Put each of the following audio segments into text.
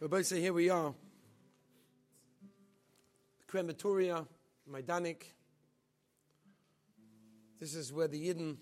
Rabbi say here we are. Crematoria, Majdanek. This is where the Yidden,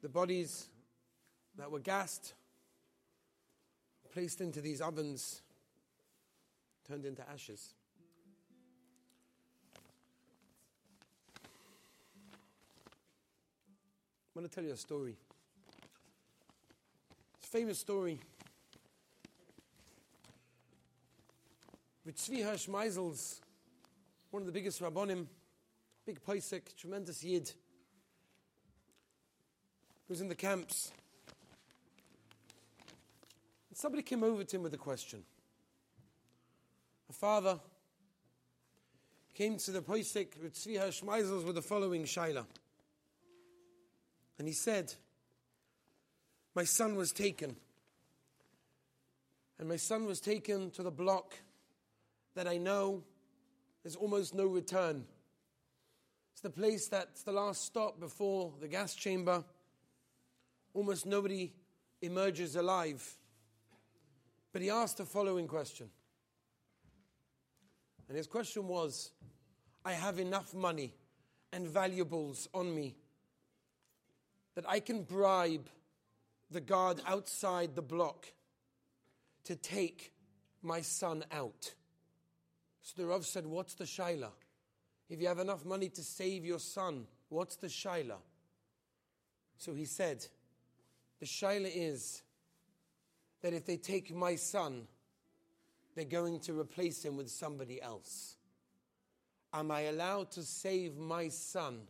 the bodies that were gassed, placed into these ovens, turned into ashes. I want to tell you a story. It's a famous story. With Tzvi Hirsch Meisels, one of the biggest Rabbonim, big Paisik, tremendous Yid, who was in the camps. And somebody came over to him with a question. A father came to the Paisik with Tzvi Hirsch Meisels with the following Shaila. And he said, My son was taken. And my son was taken to the block that I know there's almost no return. It's the place that's the last stop before the gas chamber. Almost nobody emerges alive. But he asked the following question. And his question was I have enough money and valuables on me that I can bribe the guard outside the block to take my son out. So the Rav said, What's the Shaila? If you have enough money to save your son, what's the Shaila? So he said, The Shaila is that if they take my son, they're going to replace him with somebody else. Am I allowed to save my son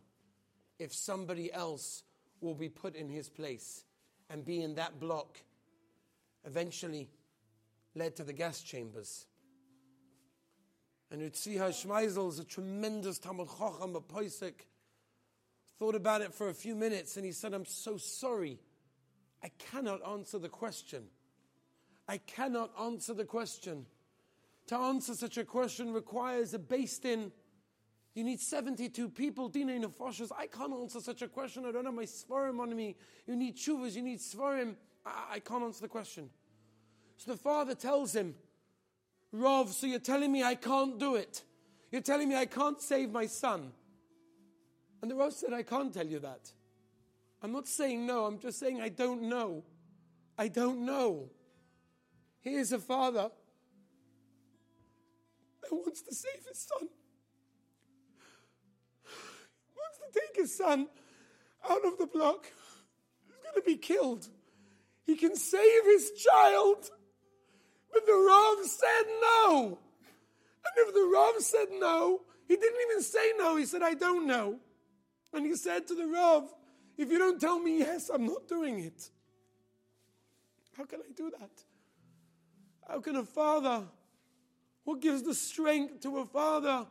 if somebody else will be put in his place and be in that block, eventually led to the gas chambers. And Utzviha Shmeisel is a tremendous Talmud Chacham, a Poisik. Thought about it for a few minutes and he said, I'm so sorry. I cannot answer the question. I cannot answer the question. To answer such a question requires a beis din you need 72 people, Dina Nefashas. I can't answer such a question. I don't have my Svarim on me. You need Chuvas, you need Svarim. I, I can't answer the question. So the father tells him, Rav, so you're telling me I can't do it. You're telling me I can't save my son. And the Rav said, I can't tell you that. I'm not saying no, I'm just saying I don't know. I don't know. Here's a father that wants to save his son. He wants to take his son out of the block. He's going to be killed. He can save his child. But the Rav said no. And if the Rav said no, he didn't even say no. He said, I don't know. And he said to the Rav, if you don't tell me yes, I'm not doing it. How can I do that? How can a father, what gives the strength to a father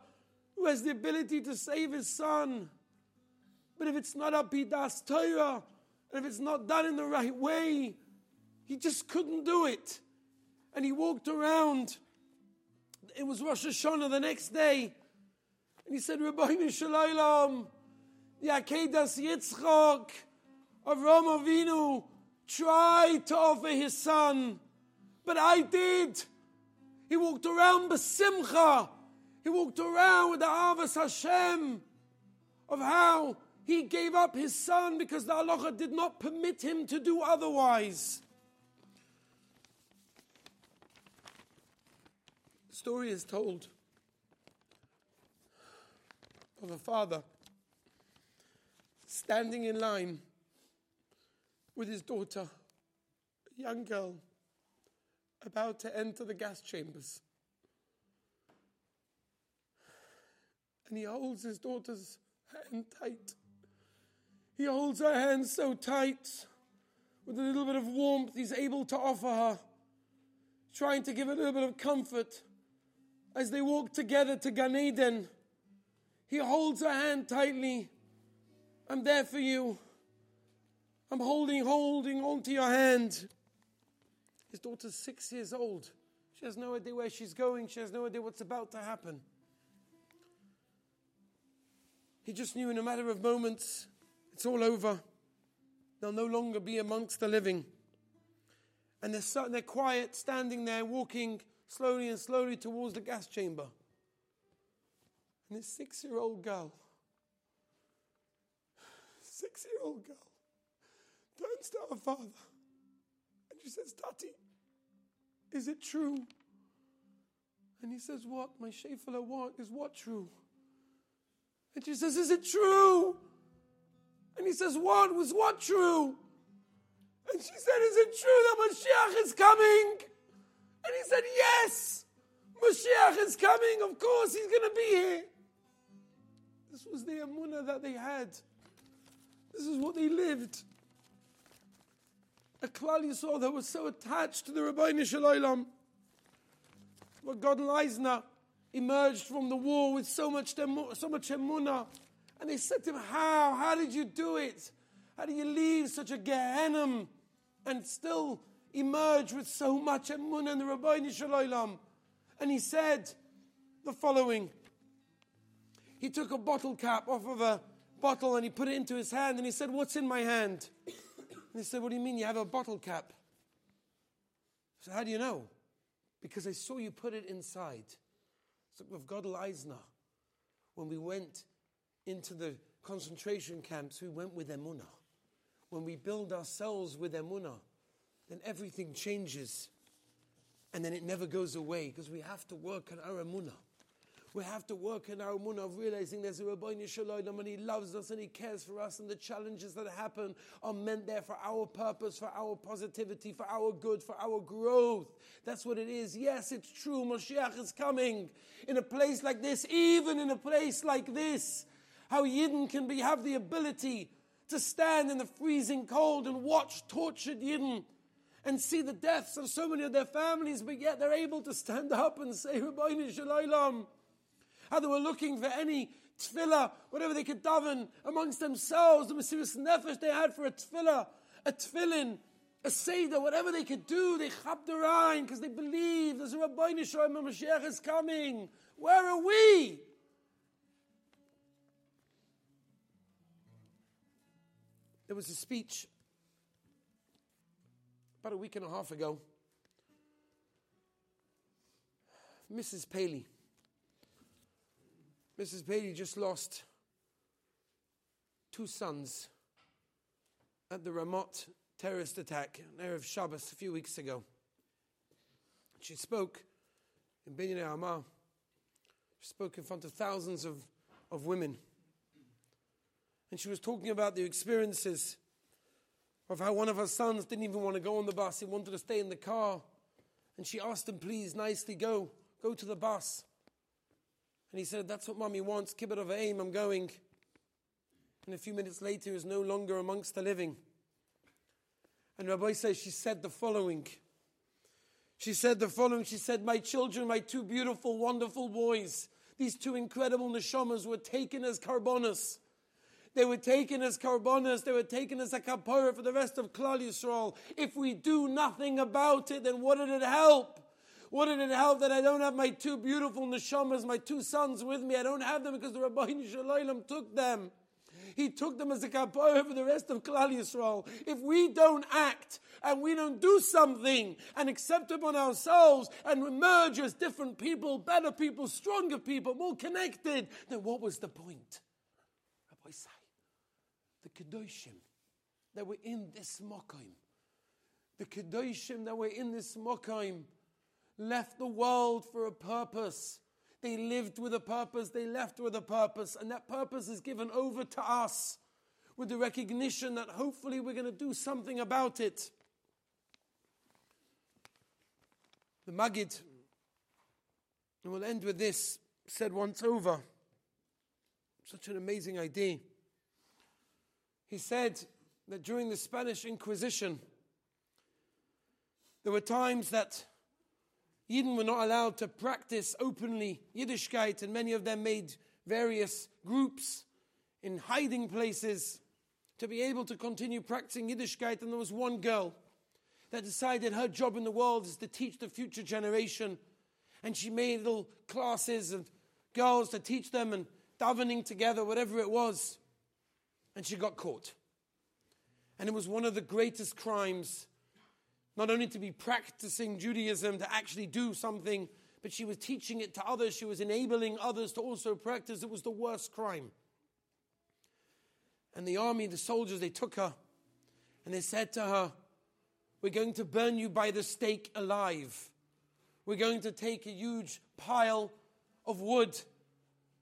who has the ability to save his son? But if it's not a bidas Torah, and if it's not done in the right way, he just couldn't do it. And he walked around. It was Rosh Hashanah the next day. And he said, Rabbi Shalom, the Akedas Yitzchak Avraham Avinu tried to offer his son, but I did. He walked around besimcha. He walked around with the Avas Hashem of how he gave up his son because the halacha did not permit him to do otherwise. Story is told of a father standing in line with his daughter, a young girl, about to enter the gas chambers. And he holds his daughter's hand tight. He holds her hand so tight, with a little bit of warmth he's able to offer her, trying to give her a little bit of comfort as they walk together to Gan Eden. He holds her hand tightly. I'm there for you. I'm holding, holding onto your hand. His daughter's six years old. She has no idea where she's going. She has no idea what's about to happen. He just knew in a matter of moments it's all over. They'll no longer be amongst the living. And they're, they're quiet, standing there, walking slowly and slowly towards the gas chamber. And this six year old girl, six year old girl, turns to her father and she says, Tati, is it true? And he says, What? My Shefala, what? Is what true? And she says, Is it true? And he says, What? Was what true? And she said, Is it true that Mashiach is coming? And he said, Yes, Mashiach is coming. Of course, he's going to be here. This was the Amunah that they had. This is what they lived. A klal Yisrael that was so attached to the Rabbi Shalom. But God Leisner emerged from the war with so much, so much emunah. And they said to him, How? How did you do it? How do you leave such a Gehenna and still emerge with so much emunah in the Rabbi Shalom? And he said the following. He took a bottle cap off of a bottle and he put it into his hand and he said, What's in my hand? And he said, What do you mean you have a bottle cap? Said, How do you know? Because I saw you put it inside. So with Gadol Eisner, when we went into the concentration camps, we went with emunah. When we build ourselves with emunah, then everything changes. And then it never goes away because we have to work on our emunah. We have to work in our emunah of realizing there's a Rabbi Shalom and He loves us and He cares for us, and the challenges that happen are meant there for our purpose, for our positivity, for our good, for our growth. That's what it is. Yes, it's true. Moshiach is coming in a place like this, even in a place like this. How Yidden can be, have the ability to stand in the freezing cold and watch tortured Yidden and see the deaths of so many of their families, but yet they're able to stand up and say, Rabbi Shalom how they were looking for any tefillah, whatever they could daven amongst themselves, the Mesiris Nefesh they had for a tefillah, a tefillin, a seder, whatever they could do, they chapped their because they believe there's a Rabbi Nishoim Mashiach is coming. Where are we? There was a speech about a week and a half ago. Mrs. Paley Mrs. Paley just lost two sons at the Ramot terrorist attack on Erev Shabbos a few weeks ago. She spoke in Binyanei Ha'uma. She spoke in front of thousands of, of women. And she was talking about the experiences of how one of her sons didn't even want to go on the bus. He wanted to stay in the car. And she asked him, please, nicely, go, go to the bus. And he said, That's what mommy wants. Kibbud av va'em, I'm going. And a few minutes later, he was no longer amongst the living. And Rabbi says she said the following. She said the following. She said, My children, my two beautiful, wonderful boys, these two incredible neshamas were taken as karbonas. They were taken as karbonas. They were taken as a kapara for the rest of Klal Yisrael. If we do nothing about it, then what did it help? What did it help that I don't have my two beautiful neshamas, my two sons with me? I don't have them because the Rabbi Shalom took them. He took them as a kapara for the rest of Klal Yisrael. If we don't act and we don't do something and accept upon ourselves and emerge as different people, better people, stronger people, more connected, then what was the point? Rabbi the Kedoshim that were in this Mokaim, the Kedoshim that were in this Mokaim, left the world for a purpose. They lived with a purpose, they left with a purpose, and that purpose is given over to us with the recognition that hopefully we're going to do something about it. The Maggid, and we'll end with this, said once over, such an amazing idea. He said that during the Spanish Inquisition, there were times that Yidden were not allowed to practice openly Yiddishkeit, and many of them made various groups in hiding places to be able to continue practicing Yiddishkeit. And there was one girl that decided her job in the world is to teach the future generation. And she made little classes of girls to teach them and davening together, whatever it was. And she got caught. And it was one of the greatest crimes not only to be practicing Judaism, to actually do something, but she was teaching it to others. She was enabling others to also practice. It was the worst crime. And the army, the soldiers, they took her and they said to her, We're going to burn you by the stake alive. We're going to take a huge pile of wood.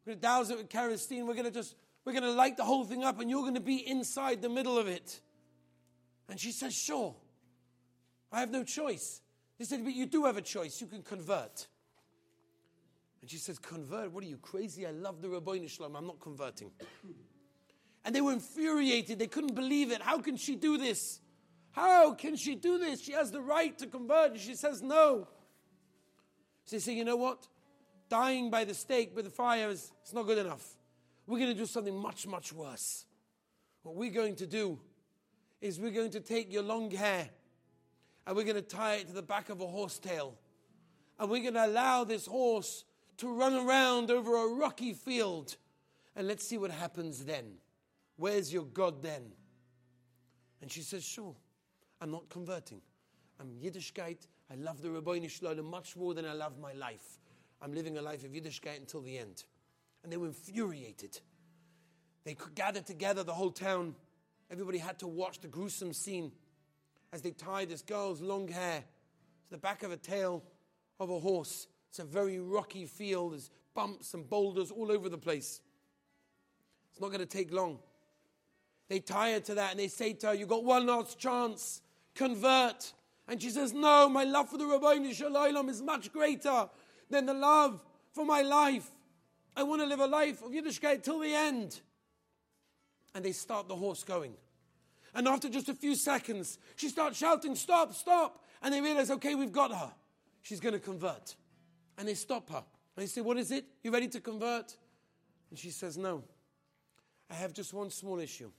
We're going to douse it with kerosene. We're going to just, we're going to light the whole thing up and you're going to be inside the middle of it. And she says, Sure. I have no choice. He said, But you do have a choice. You can convert. And she says, Convert? What are you, crazy? I love the Rabbi Shalom. I'm not converting. And they were infuriated. They couldn't believe it. How can she do this? How can she do this? She has the right to convert. And she says, No. So they say, You know what? Dying by the stake, by the fire, is it's not good enough. We're going to do something much, much worse. What we're going to do is we're going to take your long hair and we're going to tie it to the back of a horse tail. And we're going to allow this horse to run around over a rocky field. And let's see what happens then. Where's your God then? And she says, Sure, I'm not converting. I'm Yiddishkeit. I love the Rabbi Shalom much more than I love my life. I'm living a life of Yiddishkeit until the end. And they were infuriated. They gathered together the whole town. Everybody had to watch the gruesome scene as they tied this girl's long hair to the back of a tail of a horse. It's a very rocky field. There's bumps and boulders all over the place. It's not going to take long. They tie her to that and they say to her, You've got one last chance, convert. And she says, No, my love for the Rabbi Shalom is much greater than the love for my life. I want to live a life of Yiddishkeit till the end. And they start the horse going. And after just a few seconds, she starts shouting, Stop, stop. And they realize, Okay, we've got her. She's going to convert. And they stop her. And they say, What is it? You ready to convert? And she says, No. I have just one small issue.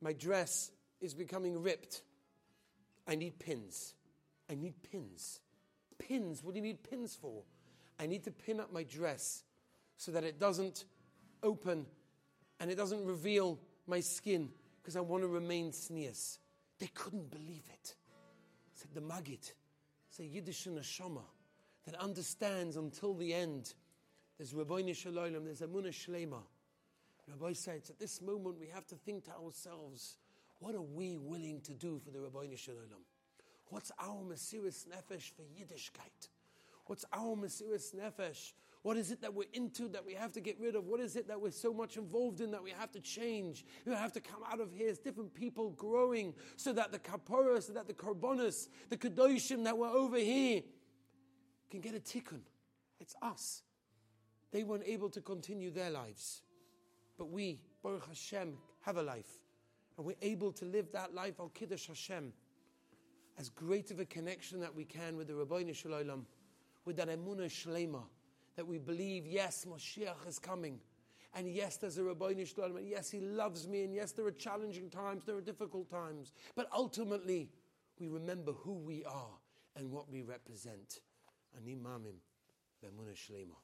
My dress is becoming ripped. I need pins. I need pins. Pins? What do you need pins for? I need to pin up my dress so that it doesn't open and it doesn't reveal my skin because I want to remain sneers. They couldn't believe it. Said the Magid, a Yiddish neshama that understands until the end. There's Rabbi Shalom, there's Amunah Shlema. Rabbi says, at this moment we have to think to ourselves, what are we willing to do for the Rabbi Shalom? What's our Mesiris Nefesh for Yiddishkeit? What's our Mesiris Nefesh? What is it that we're into that we have to get rid of? What is it that we're so much involved in that we have to change? We have to come out of here as different people growing so that the kapora, so that the karbonis, the kadoshim that were over here can get a tikkun. It's us. They weren't able to continue their lives. But we, Baruch Hashem, have a life. And we're able to live that life al Kiddush Hashem as great of a connection that we can with the Rabbi Shalom, with that Emunah Shlema, that we believe, yes, Moshiach is coming. And yes, there's a Rabbi Shalom, and yes, he loves me, and yes, there are challenging times, there are difficult times. But ultimately, we remember who we are and what we represent. Ani Maamin, Bemunah Shlema.